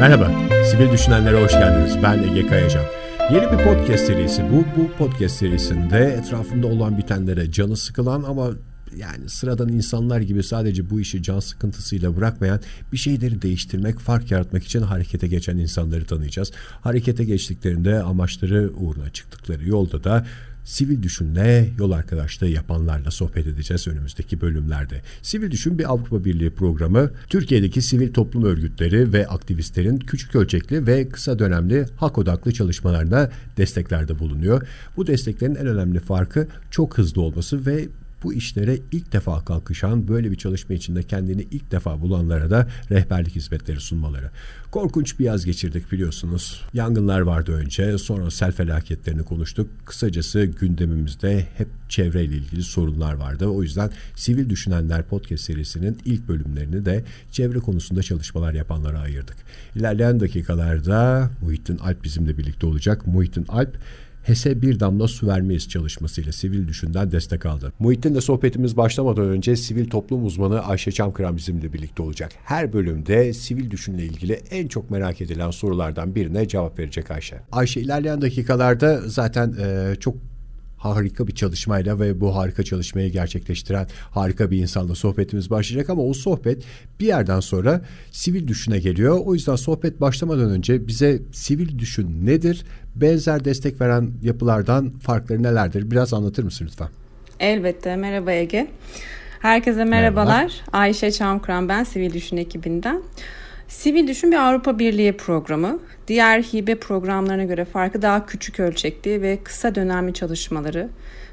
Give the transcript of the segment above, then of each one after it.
Merhaba, Sivil Düşünenlere hoş geldiniz. Ben Ege Kayacan. Yeni bir podcast serisi bu. Bu podcast serisinde etrafında olan bitenlere canı sıkılan ama yani sıradan insanlar gibi sadece bu işi can sıkıntısıyla bırakmayan bir şeyleri değiştirmek, fark yaratmak için harekete geçen insanları tanıyacağız. Harekete geçtiklerinde amaçları uğruna çıktıkları yolda da Sivil Düşün'le yol arkadaşlığı yapanlarla sohbet edeceğiz önümüzdeki bölümlerde. Sivil Düşün bir Avrupa Birliği programı Türkiye'deki sivil toplum örgütleri ve aktivistlerin küçük ölçekli ve kısa dönemli hak odaklı çalışmalarına desteklerde bulunuyor. Bu desteklerin en önemli farkı çok hızlı olması ve bu işlere ilk defa kalkışan, böyle bir çalışma içinde kendini ilk defa bulanlara da rehberlik hizmetleri sunmaları. Korkunç bir yaz geçirdik biliyorsunuz. Yangınlar vardı önce, sonra sel felaketlerini konuştuk. Kısacası gündemimizde hep çevreyle ilgili sorunlar vardı. O yüzden Sivil Düşünenler podcast serisinin ilk bölümlerini de çevre konusunda çalışmalar yapanlara ayırdık. İlerleyen dakikalarda Muhittin Alp bizimle birlikte olacak. Muhittin Alp HES'e bir damla su vermeyiz çalışmasıyla sivil düşünden destek aldı. Muhittin de sohbetimiz başlamadan önce sivil toplum uzmanı Ayşe Çamkıran bizimle birlikte olacak. Her bölümde sivil düşünle ilgili en çok merak edilen sorulardan birine cevap verecek Ayşe. Ayşe ilerleyen dakikalarda zaten e, çok harika bir çalışmayla ve bu harika çalışmayı gerçekleştiren harika bir insanla sohbetimiz başlayacak ama o sohbet bir yerden sonra sivil düşüne geliyor. O yüzden sohbet başlamadan önce bize sivil düşün nedir? Benzer destek veren yapılardan farkları nelerdir? Biraz anlatır mısın lütfen? Elbette. Merhaba Ege. Herkese merhabalar. Merhabalar. Ayşe Çamkıran ben Sivil Düşün ekibinden. Sivil Düşün bir Avrupa Birliği programı. Diğer hibe programlarına göre farkı daha küçük ölçekli ve kısa dönemli çalışmaları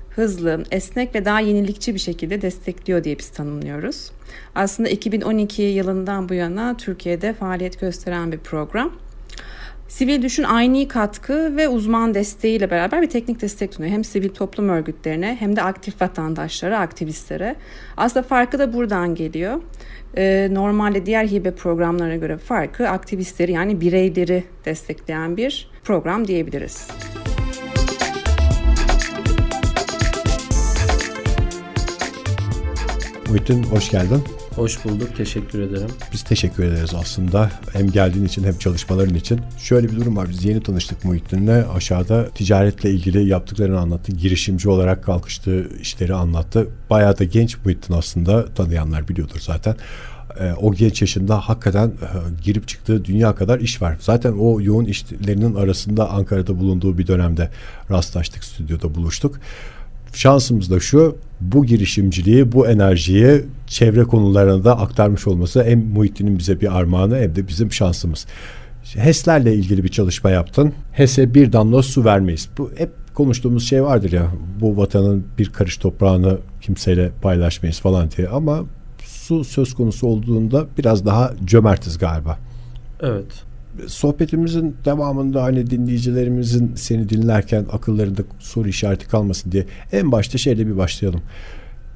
hızlı, esnek ve daha yenilikçi bir şekilde destekliyor diye biz tanımlıyoruz. Aslında 2012 yılından bu yana Türkiye'de faaliyet gösteren bir program. Sivil Düşün aynı katkı ve uzman desteğiyle beraber bir teknik destek sunuyor. Hem sivil toplum örgütlerine hem de aktif vatandaşlara, aktivistlere. Aslında farkı da buradan geliyor. Ee, normalde diğer hibe programlarına göre farkı aktivistleri yani bireyleri destekleyen bir program diyebiliriz. Muhittin hoş geldin. Hoş bulduk. Teşekkür ederim. Biz teşekkür ederiz aslında. Hem geldiğin için hem çalışmaların için. Şöyle bir durum var. Biz yeni tanıştık Muhittin'le. Aşağıda ticaretle ilgili yaptıklarını anlattı. Girişimci olarak kalkıştığı işleri anlattı. Bayağı da genç Muhittin aslında. Tanıyanlar biliyordur zaten e, o genç yaşında hakikaten e, girip çıktığı dünya kadar iş var. Zaten o yoğun işlerinin arasında Ankara'da bulunduğu bir dönemde rastlaştık, stüdyoda buluştuk. Şansımız da şu, bu girişimciliği, bu enerjiyi çevre konularına da aktarmış olması hem Muhittin'in bize bir armağanı hem de bizim şansımız. HES'lerle ilgili bir çalışma yaptın. HES'e bir damla su vermeyiz. Bu hep konuştuğumuz şey vardır ya bu vatanın bir karış toprağını kimseyle paylaşmayız falan diye ama su söz konusu olduğunda biraz daha cömertiz galiba. Evet. Sohbetimizin devamında hani dinleyicilerimizin seni dinlerken akıllarında soru işareti kalmasın diye en başta şeyle bir başlayalım.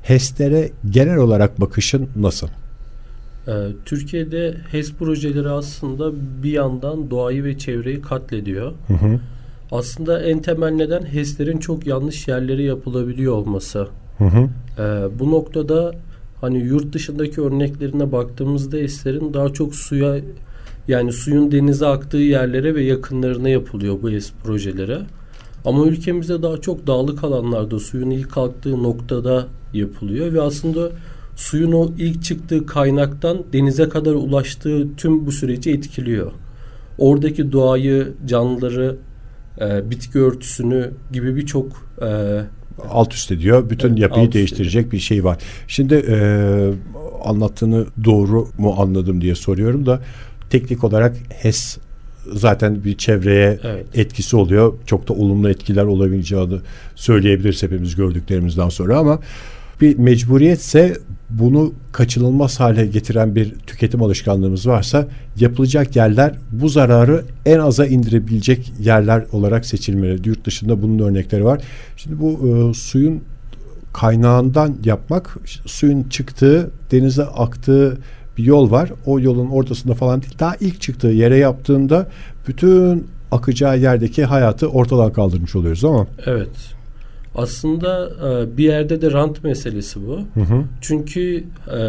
HES'lere genel olarak bakışın nasıl? Ee, Türkiye'de HES projeleri aslında bir yandan doğayı ve çevreyi katlediyor. Hı hı. Aslında en temel neden HES'lerin çok yanlış yerleri yapılabiliyor olması. Hı hı. Ee, bu noktada hani yurt dışındaki örneklerine baktığımızda HES'lerin daha çok suya yani suyun denize aktığı yerlere ve yakınlarına yapılıyor bu HES projeleri. Ama ülkemizde daha çok dağlık alanlarda suyun ilk kalktığı noktada yapılıyor ve aslında suyun o ilk çıktığı kaynaktan denize kadar ulaştığı tüm bu süreci etkiliyor. Oradaki doğayı, canlıları, e, bitki örtüsünü gibi birçok e, alt üst ediyor. Bütün evet, yapıyı değiştirecek ediyor. bir şey var. Şimdi e, anlattığını doğru mu anladım diye soruyorum da teknik olarak HES zaten bir çevreye evet. etkisi oluyor. Çok da olumlu etkiler olabileceğini söyleyebiliriz hepimiz gördüklerimizden sonra ama bir mecburiyetse bunu kaçınılmaz hale getiren bir tüketim alışkanlığımız varsa yapılacak yerler bu zararı en aza indirebilecek yerler olarak seçilmeli. Yurt dışında bunun örnekleri var. Şimdi bu e, suyun kaynağından yapmak suyun çıktığı denize aktığı bir yol var. O yolun ortasında falan değil. Daha ilk çıktığı yere yaptığında bütün akacağı yerdeki hayatı ortadan kaldırmış oluyoruz ama. Evet. Aslında e, bir yerde de rant meselesi bu. Hı hı. Çünkü e,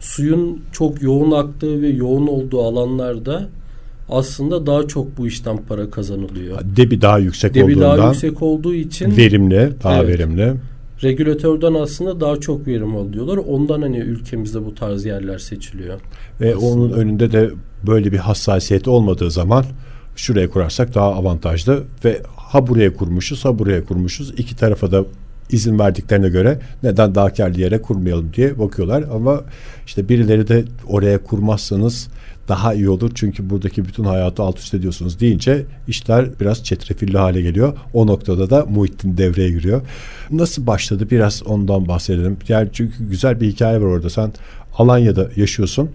suyun çok yoğun aktığı ve yoğun olduğu alanlarda aslında daha çok bu işten para kazanılıyor. Debi daha yüksek Debi olduğundan daha yüksek olduğu için verimli, daha Evet. verimli. Regülatörden aslında daha çok verim alıyorlar. Ondan hani ülkemizde bu tarz yerler seçiliyor. Ve Aslında. onun önünde de böyle bir hassasiyet olmadığı zaman şuraya kurarsak daha avantajlı ve ha buraya kurmuşuz ha buraya kurmuşuz. İki tarafa da izin verdiklerine göre neden daha karlı yere kurmayalım diye bakıyorlar. Ama işte birileri de oraya kurmazsanız daha iyi olur. Çünkü buradaki bütün hayatı alt üst ediyorsunuz deyince işler biraz çetrefilli hale geliyor. O noktada da Muhittin devreye giriyor. Nasıl başladı biraz ondan bahsedelim. Yani çünkü güzel bir hikaye var orada. Sen Alanya'da yaşıyorsun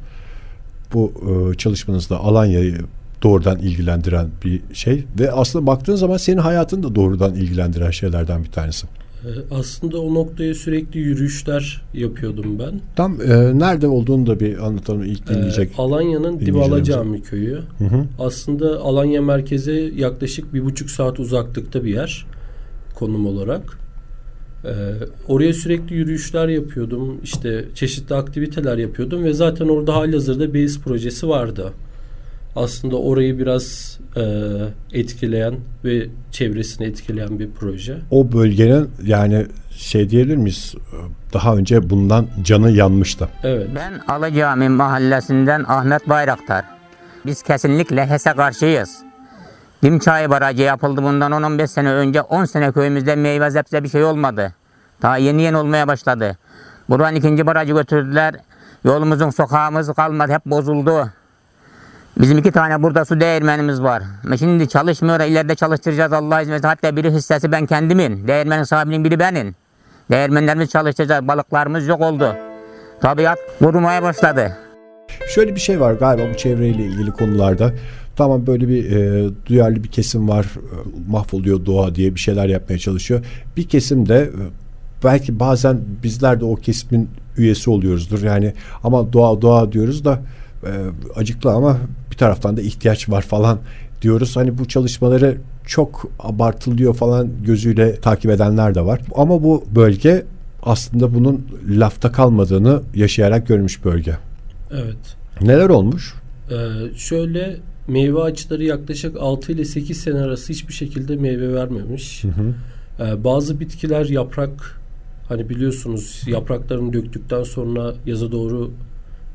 bu e, çalışmanızda Alanya'yı doğrudan ilgilendiren bir şey ve aslında baktığın zaman senin hayatını da doğrudan ilgilendiren şeylerden bir tanesi. Ee, Aslında o noktaya sürekli yürüyüşler yapıyordum ben. Tam e, nerede olduğunu da bir anlatalım ilk Ee, dinleyecek. Alanya'nın dinleyicilerimize. Dibala Cami köyü. Hı hı. Aslında Alanya merkeze yaklaşık bir buçuk saat uzaklıkta bir yer konum olarak. Ee, oraya sürekli yürüyüşler yapıyordum. İşte çeşitli aktiviteler yapıyordum ve zaten orada halihazırda BEIS projesi vardı. Aslında orayı biraz e, etkileyen ve çevresini etkileyen bir proje. O bölgenin yani şey diyebilir miyiz? Daha önce bundan canı yanmıştı. Evet. Ben Alıcami mahallesinden Ahmet Bayraktar. Biz kesinlikle HES'e karşıyız. Dimçay Barajı yapıldı bundan 10-15 sene önce. 10 sene köyümüzde meyve zepse bir şey olmadı. Daha yeni yeni olmaya başladı. Buradan ikinci barajı götürdüler. Yolumuzun sokağımız kalmadı. Hep bozuldu. Bizim iki tane burada su değirmenimiz var. Şimdi çalışmıyor. ileride çalıştıracağız Allah izin verirse. Hatta biri hissesi ben kendimin. Değirmenin sahibinin biri benim. Değirmenlerimiz çalıştıracağız. Balıklarımız yok oldu. Tabiat kurumaya başladı. Şöyle bir şey var galiba bu çevreyle ilgili konularda. Tamam böyle bir e, duyarlı bir kesim var. E, mahvoluyor doğa diye bir şeyler yapmaya çalışıyor. Bir kesim de e, belki bazen bizler de o kesimin üyesi oluyoruzdur. Yani ama doğa doğa diyoruz da e, acıklı ama bir taraftan da ihtiyaç var falan diyoruz. Hani bu çalışmaları çok abartılıyor falan gözüyle takip edenler de var. Ama bu bölge aslında bunun lafta kalmadığını yaşayarak görmüş bölge. Evet. Neler olmuş? Ee, şöyle meyve ağaçları yaklaşık 6 ile 8 sene arası hiçbir şekilde meyve vermemiş. Ee, bazı bitkiler yaprak hani biliyorsunuz yapraklarını döktükten sonra yaza doğru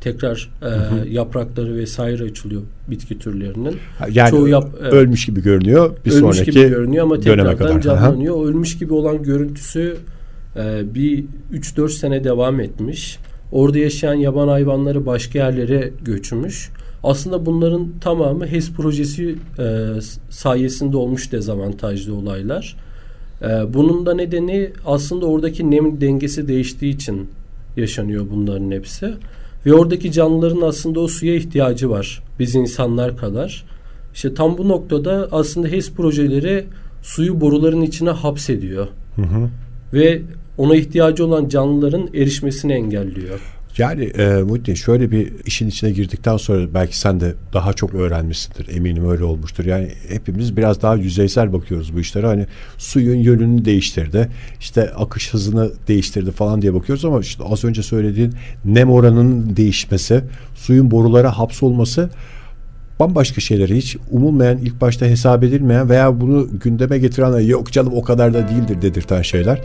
tekrar e, yaprakları vesaire açılıyor bitki türlerinin. Yani Çoğu yap- evet. ölmüş gibi görünüyor. Bir ölmüş sonraki gibi görünüyor ama tekrardan kadar. canlanıyor. O ölmüş gibi olan görüntüsü e, bir 3-4 sene devam etmiş. Orada yaşayan yaban hayvanları başka yerlere göçmüş. Aslında bunların tamamı HES projesi e, sayesinde olmuş dezavantajlı olaylar. E, bunun da nedeni aslında oradaki nem dengesi değiştiği için yaşanıyor bunların hepsi. Ve oradaki canlıların aslında o suya ihtiyacı var. Biz insanlar kadar. İşte tam bu noktada aslında HES projeleri suyu boruların içine hapsediyor. Ve ona ihtiyacı olan canlıların erişmesini engelliyor. Yani e, Muhittin şöyle bir işin içine girdikten sonra belki sen de daha çok öğrenmişsindir. Eminim öyle olmuştur. Yani hepimiz biraz daha yüzeysel bakıyoruz bu işlere. Hani suyun yönünü değiştirdi. işte akış hızını değiştirdi falan diye bakıyoruz ama işte az önce söylediğin nem oranının değişmesi, suyun borulara hapsolması bambaşka şeyleri hiç umulmayan, ilk başta hesap edilmeyen veya bunu gündeme getiren yok canım o kadar da değildir dedirten şeyler.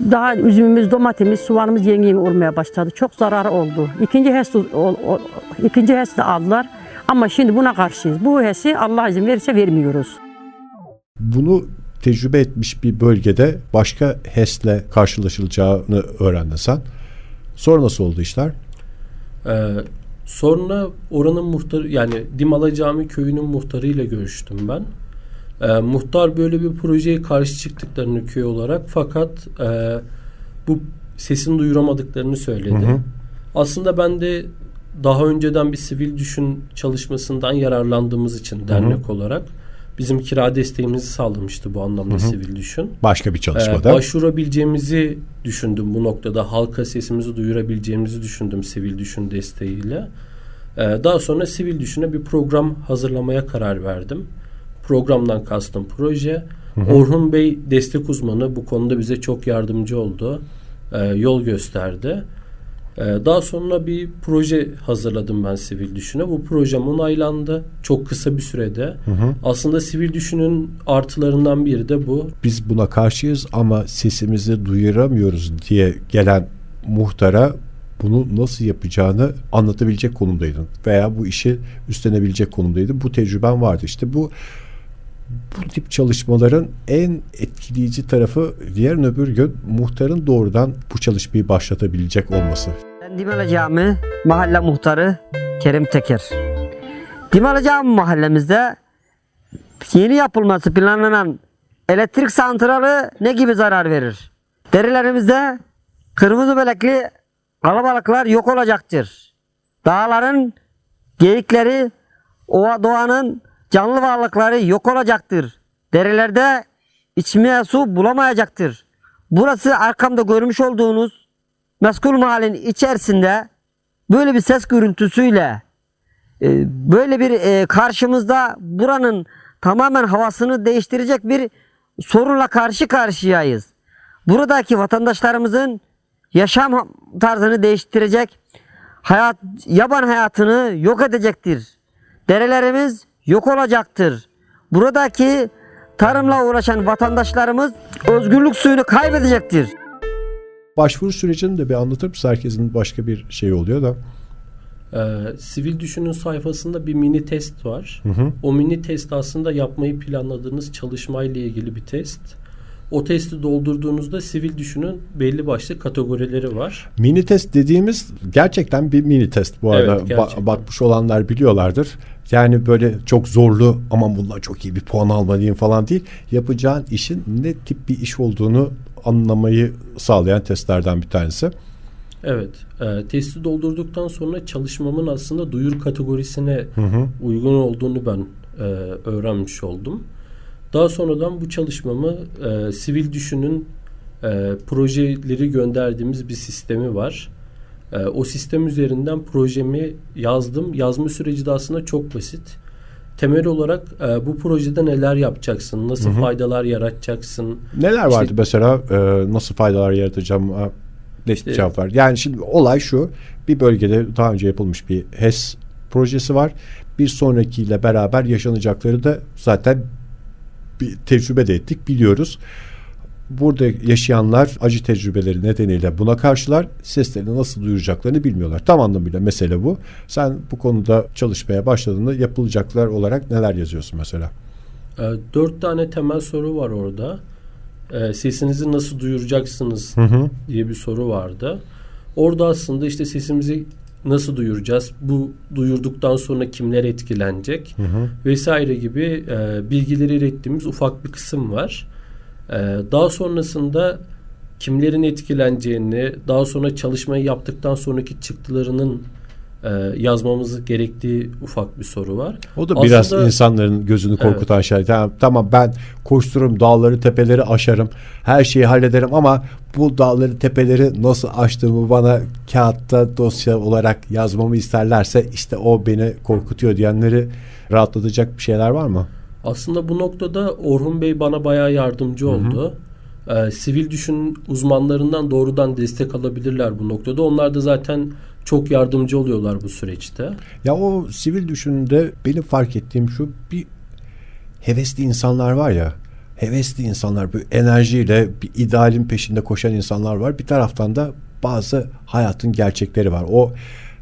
Daha üzümümüz, domatesimiz, soğanımız yeni yeni olmaya başladı. Çok zararı oldu. İkinci HES, ikinci HES de aldılar. Ama şimdi buna karşıyız. Bu HES'i Allah izin verirse vermiyoruz. Bunu tecrübe etmiş bir bölgede başka HES'le karşılaşılacağını öğrendin sen. Sonra nasıl oldu işler? Ee, sonra oranın muhtarı yani Dimala Cami köyünün muhtarıyla görüştüm ben. Ee, muhtar böyle bir projeye karşı çıktıklarını köy olarak fakat e, bu sesini duyuramadıklarını söyledi. Hı hı. Aslında ben de daha önceden bir sivil düşün çalışmasından yararlandığımız için dernek olarak bizim kira desteğimizi sağlamıştı bu anlamda sivil düşün. Başka bir Ee, çalışmada. başvurabileceğimizi düşündüm bu noktada. Halka sesimizi duyurabileceğimizi düşündüm sivil düşün desteğiyle. Ee, daha sonra sivil düşüne bir program hazırlamaya karar verdim. Programdan kastım proje. Orhun Bey destek uzmanı bu konuda bize çok yardımcı oldu. Ee, yol gösterdi. Ee, daha sonra bir proje hazırladım ben sivil düşüne. Bu projem onaylandı. Çok kısa bir sürede. Hı hı. Aslında sivil düşünün artılarından biri de bu. Biz buna karşıyız ama sesimizi duyuramıyoruz diye gelen muhtara bunu nasıl yapacağını anlatabilecek konumdaydın veya bu işi üstlenebilecek konumdaydın. Bu tecrüben vardı. İşte bu bu tip çalışmaların en etkileyici tarafı diğer öbür gün muhtarın doğrudan bu çalışmayı başlatabilecek olması. Dimala Cami mahalle muhtarı Kerim Teker. Dimala Cami mahallemizde yeni yapılması planlanan elektrik santralı ne gibi zarar verir? Derilerimizde kırmızı belekli kalabalıklar yok olacaktır. Dağların geyikleri, ova doğanın canlı varlıkları yok olacaktır. Derelerde içmeye su bulamayacaktır. Burası arkamda görmüş olduğunuz meskul mahallenin içerisinde böyle bir ses görüntüsüyle e, böyle bir e, karşımızda buranın tamamen havasını değiştirecek bir sorunla karşı karşıyayız. Buradaki vatandaşlarımızın yaşam tarzını değiştirecek, hayat yaban hayatını yok edecektir. Derelerimiz yok olacaktır. Buradaki tarımla uğraşan vatandaşlarımız özgürlük suyunu kaybedecektir. Başvuru sürecini de bir anlatır mısın? Herkesin başka bir şey oluyor da. Ee, Sivil Düşünün sayfasında bir mini test var. Hı hı. O mini test aslında yapmayı planladığınız çalışmayla ilgili bir test. O testi doldurduğunuzda sivil düşünün belli başlı kategorileri var. Mini test dediğimiz gerçekten bir mini test bu arada. Evet, ba- bakmış olanlar biliyorlardır. Yani böyle çok zorlu ama bunlar çok iyi bir puan almalıyım falan değil. Yapacağın işin ne tip bir iş olduğunu anlamayı sağlayan testlerden bir tanesi. Evet. E, testi doldurduktan sonra çalışmamın aslında duyur kategorisine hı hı. uygun olduğunu ben e, öğrenmiş oldum. Daha sonradan bu çalışmamı e, sivil düşünün e, projeleri gönderdiğimiz bir sistemi var. E, o sistem üzerinden projemi yazdım. Yazma süreci de aslında çok basit. Temel olarak e, bu projede neler yapacaksın? Nasıl Hı-hı. faydalar yaratacaksın? Neler vardı işte, mesela e, nasıl faydalar yaratacağım? Ne işte, cevap var. Yani şimdi olay şu. Bir bölgede daha önce yapılmış bir HES projesi var. Bir sonrakiyle beraber yaşanacakları da zaten bir tecrübe de ettik biliyoruz. Burada yaşayanlar acı tecrübeleri nedeniyle buna karşılar seslerini nasıl duyuracaklarını bilmiyorlar. Tam anlamıyla mesele bu. Sen bu konuda çalışmaya başladığında yapılacaklar olarak neler yazıyorsun mesela? E, dört tane temel soru var orada. E, sesinizi nasıl duyuracaksınız hı hı. diye bir soru vardı. Orada aslında işte sesimizi nasıl duyuracağız? Bu duyurduktan sonra kimler etkilenecek? Hı hı. Vesaire gibi e, bilgileri ilettiğimiz ufak bir kısım var. E, daha sonrasında kimlerin etkileneceğini, daha sonra çalışmayı yaptıktan sonraki çıktılarının e, yazmamız gerektiği ufak bir soru var. O da Aslında, biraz insanların gözünü korkutan evet. şey. Tamam, tamam ben koştururum dağları tepeleri aşarım her şeyi hallederim ama bu dağları tepeleri nasıl aştığımı bana kağıtta dosya olarak yazmamı isterlerse işte o beni korkutuyor diyenleri rahatlatacak bir şeyler var mı? Aslında bu noktada Orhun Bey bana bayağı yardımcı oldu. Hı hı. Ee, sivil düşün uzmanlarından doğrudan destek alabilirler bu noktada. Onlar da zaten çok yardımcı oluyorlar bu süreçte. Ya o sivil düşünde benim fark ettiğim şu bir hevesli insanlar var ya hevesli insanlar bir enerjiyle bir idealin peşinde koşan insanlar var. Bir taraftan da bazı hayatın gerçekleri var. O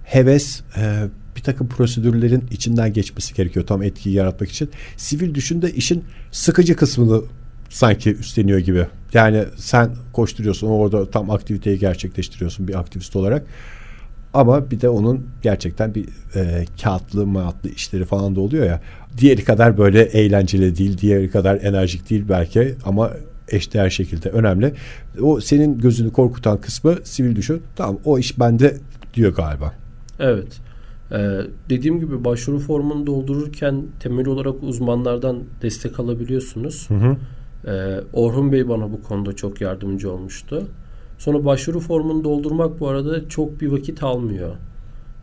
heves e, bir takım prosedürlerin içinden geçmesi gerekiyor tam etkiyi yaratmak için. Sivil düşünde işin sıkıcı kısmını sanki üstleniyor gibi. Yani sen koşturuyorsun orada tam aktiviteyi gerçekleştiriyorsun bir aktivist olarak. Ama bir de onun gerçekten bir e, kağıtlı mağatlı işleri falan da oluyor ya. Diğeri kadar böyle eğlenceli değil, diğeri kadar enerjik değil belki ama eşdeğer şekilde önemli. O senin gözünü korkutan kısmı sivil düşün. Tamam o iş bende diyor galiba. Evet. Ee, dediğim gibi başvuru formunu doldururken temel olarak uzmanlardan destek alabiliyorsunuz. Hı hı. Ee, Orhun Bey bana bu konuda çok yardımcı olmuştu. Sonra başvuru formunu doldurmak bu arada çok bir vakit almıyor.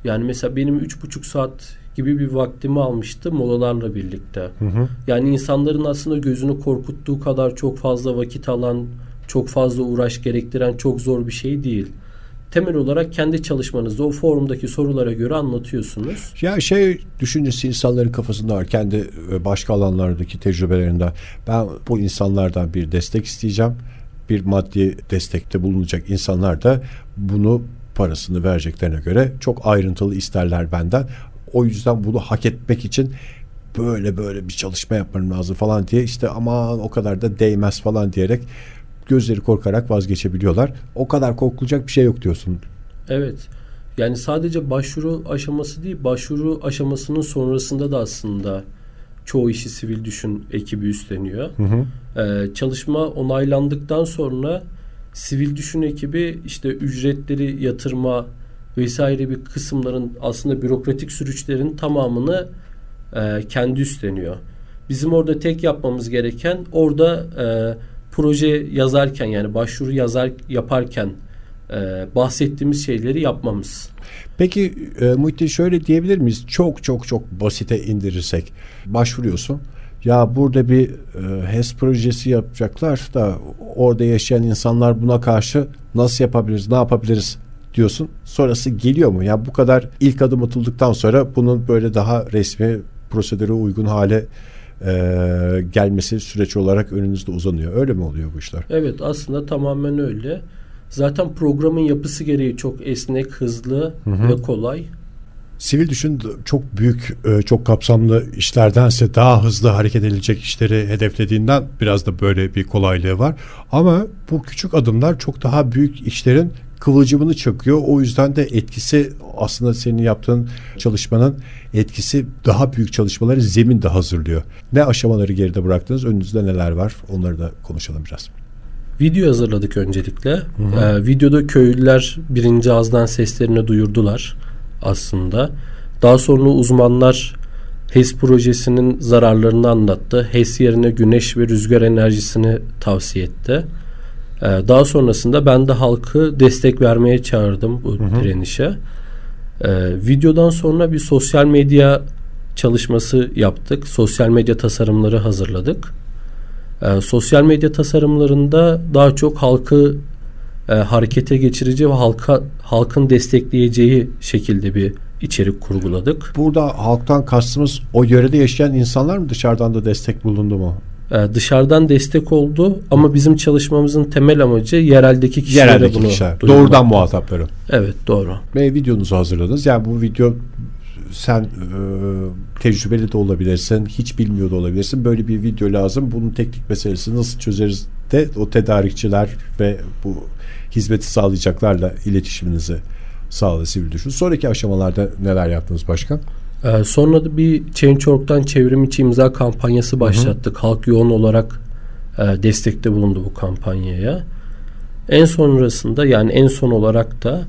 Yani mesela benim üç buçuk saat gibi bir vaktimi almıştı molalarla birlikte. Hı hı. Yani insanların aslında gözünü korkuttuğu kadar çok fazla vakit alan, çok fazla uğraş gerektiren çok zor bir şey değil. temel olarak kendi çalışmanızda o forumdaki sorulara göre anlatıyorsunuz. Ya şey düşüncesi insanların kafasında var. Kendi e, başka alanlardaki tecrübelerinde. Ben bu insanlardan bir destek isteyeceğim. Bir maddi destekte bulunacak insanlar da bunu parasını vereceklerine göre çok ayrıntılı isterler benden. O yüzden bunu hak etmek için böyle böyle bir çalışma yapmam lazım falan diye işte aman o kadar da değmez falan diyerek gözleri korkarak vazgeçebiliyorlar. O kadar korkulacak bir şey yok diyorsun. Evet. Yani sadece başvuru aşaması değil, başvuru aşamasının sonrasında da aslında çoğu işi sivil düşün ekibi üstleniyor. Hı hı. Ee, çalışma onaylandıktan sonra sivil düşün ekibi işte ücretleri yatırma vesaire bir kısımların aslında bürokratik süreçlerin tamamını e, kendi üstleniyor. Bizim orada tek yapmamız gereken orada e, proje yazarken yani başvuru yazar yaparken e, bahsettiğimiz şeyleri yapmamız. Peki e, Muhittin şöyle diyebilir miyiz? Çok çok çok basite indirirsek başvuruyorsun. Ya burada bir e, HES projesi yapacaklar da orada yaşayan insanlar buna karşı nasıl yapabiliriz, ne yapabiliriz diyorsun. Sonrası geliyor mu? Ya bu kadar ilk adım atıldıktan sonra bunun böyle daha resmi prosedüre uygun hale e, gelmesi süreç olarak önünüzde uzanıyor. Öyle mi oluyor bu işler? Evet aslında tamamen öyle. Zaten programın yapısı gereği çok esnek, hızlı hı hı. ve kolay. Sivil düşün çok büyük, e, çok kapsamlı işlerdense daha hızlı hareket edilecek işleri hedeflediğinden biraz da böyle bir kolaylığı var. Ama bu küçük adımlar çok daha büyük işlerin kıvılcımını çakıyor. O yüzden de etkisi aslında senin yaptığın çalışmanın etkisi daha büyük çalışmaları zemin de hazırlıyor. Ne aşamaları geride bıraktınız? Önünüzde neler var? Onları da konuşalım biraz. Video hazırladık öncelikle. Ee, videoda köylüler birinci ağızdan seslerini duyurdular aslında. Daha sonra uzmanlar HES projesinin zararlarını anlattı. HES yerine güneş ve rüzgar enerjisini tavsiye etti. Ee, daha sonrasında ben de halkı destek vermeye çağırdım bu hı hı. direnişe. Ee, videodan sonra bir sosyal medya çalışması yaptık. Sosyal medya tasarımları hazırladık. Ee, sosyal medya tasarımlarında daha çok halkı e, harekete geçirici ve halka halkın destekleyeceği şekilde bir içerik kurguladık. Burada halktan kastımız o yörede yaşayan insanlar mı dışarıdan da destek bulundu mu? Ee, dışarıdan destek oldu ama bizim çalışmamızın temel amacı yereldeki kişilere Yereldeki bunu kişiler. Doğrudan muhatapları. Evet doğru. Ve videonuzu hazırladınız. Yani bu video sen e, tecrübeli de olabilirsin, hiç bilmiyor da olabilirsin. Böyle bir video lazım. Bunun teknik meselesi nasıl çözeriz de o tedarikçiler ve bu hizmeti sağlayacaklarla iletişiminizi sağladı sivil düşün. Sonraki aşamalarda neler yaptınız başkan? Ee, sonra da bir Change.org'dan çevrim içi imza kampanyası başlattık. Hı hı. Halk yoğun olarak e, destekte bulundu bu kampanyaya. En sonrasında yani en son olarak da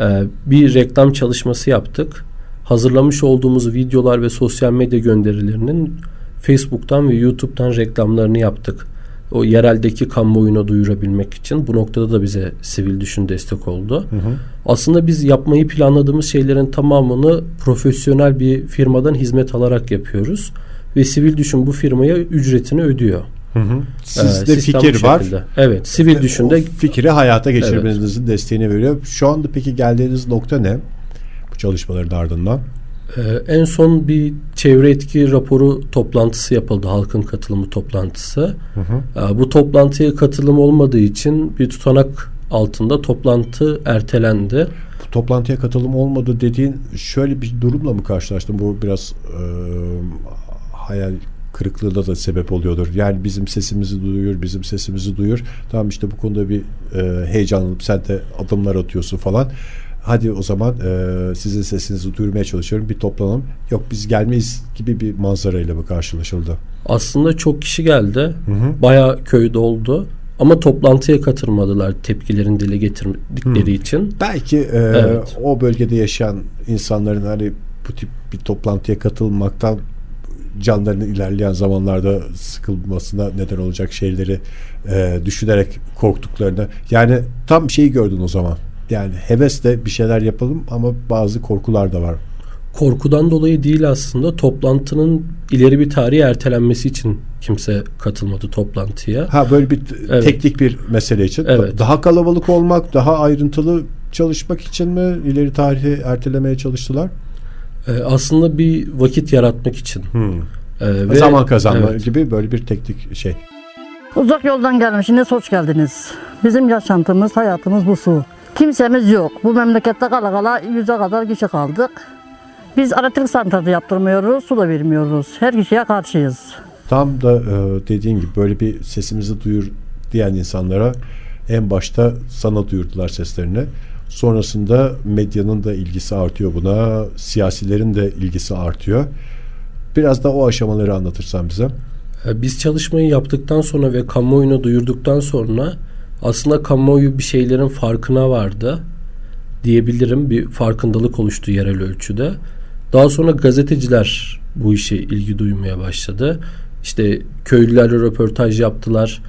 e, bir reklam çalışması yaptık. Hazırlamış olduğumuz videolar ve sosyal medya gönderilerinin Facebook'tan ve YouTube'dan reklamlarını yaptık o yereldeki kamuoyuna duyurabilmek için bu noktada da bize sivil düşün destek oldu. Hı hı. Aslında biz yapmayı planladığımız şeylerin tamamını profesyonel bir firmadan hizmet alarak yapıyoruz ve sivil düşün bu firmaya ücretini ödüyor. Hı hı. Sizde ee, fikir var. Evet, sivil düşünde o fikri hayata geçirmenizin evet. desteğini veriyor. Şu anda peki geldiğiniz nokta ne? Çalışmaların ardından. Ee, en son bir çevre etki raporu toplantısı yapıldı. Halkın katılımı toplantısı. Hı hı. Ee, bu toplantıya katılım olmadığı için bir tutanak altında toplantı ertelendi. Bu toplantıya katılım olmadı dediğin şöyle bir durumla mı karşılaştın? Bu biraz e, hayal kırıklığına da sebep oluyordur. Yani bizim sesimizi duyuyor, bizim sesimizi duyuyor. Tamam işte bu konuda bir e, heyecanlanıp sen de adımlar atıyorsun falan hadi o zaman e, sizin sesinizi duyurmaya çalışıyorum bir toplanalım. Yok biz gelmeyiz gibi bir manzarayla mı karşılaşıldı? Aslında çok kişi geldi. Hı hı. Bayağı köyde oldu. Ama toplantıya katılmadılar tepkilerin dile getirdikleri hmm. için. Belki e, evet. o bölgede yaşayan insanların hani bu tip bir toplantıya katılmaktan canlarının ilerleyen zamanlarda sıkılmasına neden olacak şeyleri e, düşünerek korktuklarını. Yani tam şeyi gördün o zaman yani hevesle bir şeyler yapalım ama bazı korkular da var. Korkudan dolayı değil aslında toplantının ileri bir tarihi ertelenmesi için kimse katılmadı toplantıya. Ha böyle bir evet. teknik bir mesele için. Evet. Daha kalabalık olmak, daha ayrıntılı çalışmak için mi ileri tarihi ertelemeye çalıştılar? Ee, aslında bir vakit yaratmak için. Hmm. Ee, ve- Zaman kazanma Evet. gibi böyle bir teknik şey. Uzak yoldan gelmişsiniz, hoş geldiniz. Bizim yaşantımız, hayatımız bu su. Kimsemiz yok. Bu memlekette kala kala yüze kadar kişi kaldık. Biz elektrik santrali yaptırmıyoruz, su da vermiyoruz. Her kişiye karşıyız. Tam da e, dediğin gibi böyle bir sesimizi duyur diyen insanlara en başta sana duyurdular seslerini. Sonrasında medyanın da ilgisi artıyor buna, siyasilerin de ilgisi artıyor. Biraz da o aşamaları anlatırsan bize. Ee, Biz çalışmayı yaptıktan sonra ve kamuoyuna duyurduktan sonra aslında kamuoyu bir şeylerin farkına vardı diyebilirim. Bir farkındalık oluştu yerel ölçüde. Daha sonra gazeteciler bu işe ilgi duymaya başladı. İşte köylülerle röportaj yaptılar.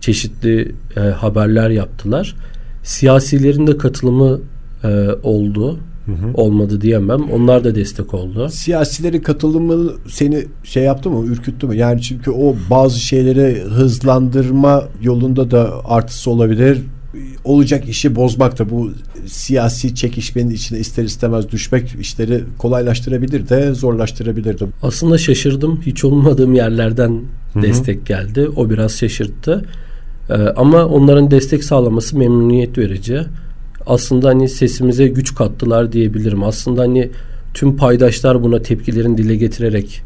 Çeşitli e, haberler yaptılar. Siyasilerin de katılımı e, oldu. Olmadı diyemem. Onlar da destek oldu. Siyasilerin katılımı seni şey yaptı mı, ürküttü mü? Yani çünkü o bazı şeyleri hızlandırma yolunda da artısı olabilir. Olacak işi bozmak da bu siyasi çekişmenin içine ister istemez düşmek işleri kolaylaştırabilir de zorlaştırabilir de. Aslında şaşırdım. Hiç olmadığım yerlerden destek geldi. O biraz şaşırttı. Ee, ama onların destek sağlaması memnuniyet verici. Aslında hani sesimize güç kattılar diyebilirim. Aslında hani tüm paydaşlar buna tepkilerini dile getirerek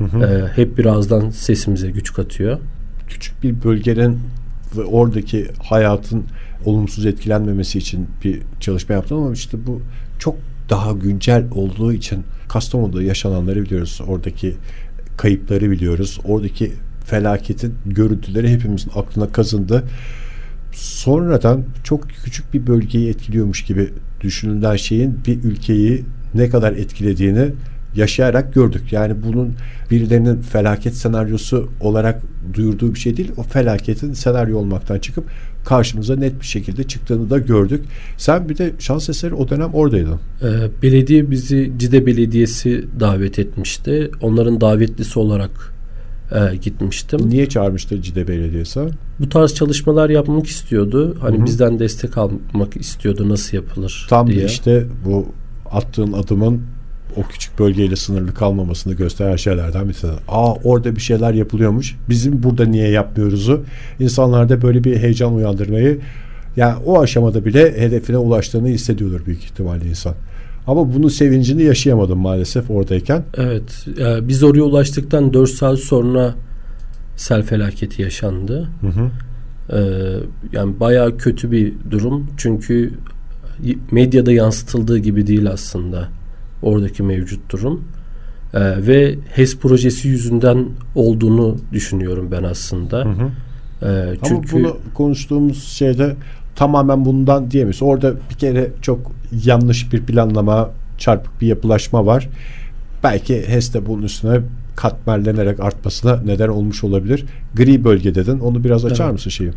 e, hep birazdan sesimize güç katıyor. küçük bir bölgenin ve oradaki hayatın olumsuz etkilenmemesi için bir çalışma yaptım ama işte bu çok daha güncel olduğu için Kastamonu'da yaşananları biliyoruz. Oradaki kayıpları biliyoruz. Oradaki felaketin görüntüleri hepimizin aklına kazındı. Sonradan çok küçük bir bölgeyi etkiliyormuş gibi düşünülen şeyin bir ülkeyi ne kadar etkilediğini yaşayarak gördük. Yani bunun birilerinin felaket senaryosu olarak duyurduğu bir şey değil. O felaketin senaryo olmaktan çıkıp karşımıza net bir şekilde çıktığını da gördük. Sen bir de şans eseri o dönem oradaydın. Ee, belediye bizi Cide Belediyesi davet etmişti. Onların davetlisi olarak e, gitmiştim. Niye çağırmıştı Cide Belediyesi? Bu tarz çalışmalar yapmak istiyordu. Hani bizden destek almak istiyordu nasıl yapılır Tam diye. da işte bu attığın adımın o küçük bölgeyle sınırlı kalmamasını gösteren şeylerden bir tanesi. Aa orada bir şeyler yapılıyormuş. Bizim burada niye yapmıyoruzu? İnsanlarda böyle bir heyecan uyandırmayı yani o aşamada bile hedefine ulaştığını hissediyordur büyük ihtimalle insan. Ama bunun sevincini yaşayamadım maalesef oradayken. Evet. e, biz oraya ulaştıktan 4 saat sonra sel felaketi yaşandı. Ee, yani bayağı kötü bir durum. Çünkü medyada yansıtıldığı gibi değil aslında oradaki mevcut durum. Ee, ve HES projesi yüzünden olduğunu düşünüyorum ben aslında. Ee, çünkü Ama bunu konuştuğumuz şeyde tamamen bundan diyemeyiz. Orada bir kere çok yanlış bir planlama, çarpık bir yapılaşma var. Belki HES de bunun üstüne katmerlenerek artmasına neden olmuş olabilir. Gri bölge dedin. Onu biraz açar Evet. mısın şeyi?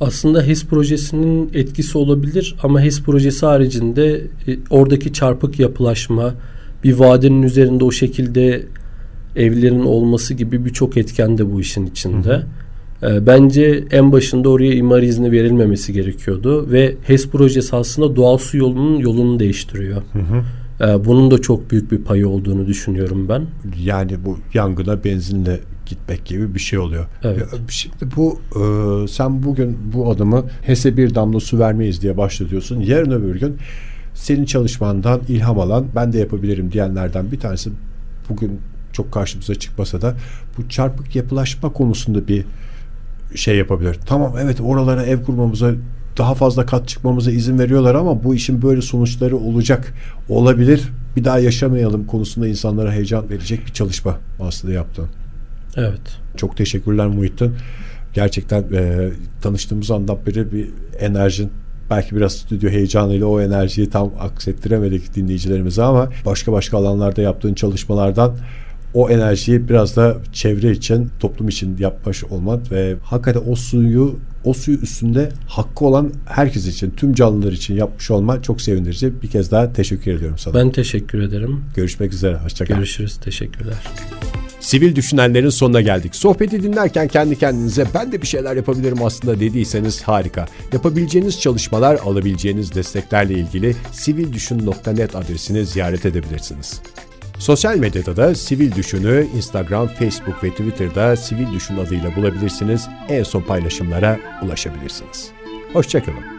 Aslında HES projesinin etkisi olabilir ama HES projesi haricinde e, oradaki çarpık yapılaşma, bir vadenin üzerinde o şekilde evlerin olması gibi birçok etken de bu işin içinde. E, Bence en başında oraya imar izni verilmemesi gerekiyordu ve HES projesi aslında doğal su yolunun yolunu değiştiriyor. E, Bunun da çok büyük bir payı olduğunu düşünüyorum ben. Yani bu yangına benzinle gitmek gibi bir şey oluyor. Evet. Şimdi bu e, sen bugün bu adımı HES'e bir damla su vermeyiz diye başlatıyorsun. Yarın öbür gün senin çalışmandan ilham alan ben de yapabilirim diyenlerden bir tanesi bugün çok karşımıza çıkmasa da bu çarpık yapılaşma konusunda bir şey yapabilir. Tamam evet oralara ev kurmamıza daha fazla kat çıkmamıza izin veriyorlar ama bu işin böyle sonuçları olacak olabilir. Bir daha yaşamayalım konusunda insanlara heyecan verecek bir çalışma aslında yaptın. Evet. Çok teşekkürler Muhittin. Gerçekten e, tanıştığımız andan beri bir enerjin belki biraz stüdyo heyecanıyla o enerjiyi tam aksettiremedik dinleyicilerimize ama başka başka alanlarda yaptığın çalışmalardan o enerjiyi biraz da çevre için, toplum için yapmış olman ve hakikaten o suyu o suyu üstünde hakkı olan herkes için, tüm canlılar için yapmış olman çok sevindirici. Bir kez daha teşekkür ediyorum sana. Ben teşekkür ederim. Görüşmek üzere. Hoşçakal. Görüşürüz. Teşekkürler. Sivil düşünenlerin sonuna geldik. Sohbeti dinlerken kendi kendinize ben de bir şeyler yapabilirim aslında dediyseniz harika. Yapabileceğiniz çalışmalar, alabileceğiniz desteklerle ilgili sivildüşün.net adresini ziyaret edebilirsiniz. Sosyal medyada da Sivil Düşün'ü Instagram, Facebook ve Twitter'da Sivil Düşün adıyla bulabilirsiniz. En son paylaşımlara ulaşabilirsiniz. Hoşçakalın.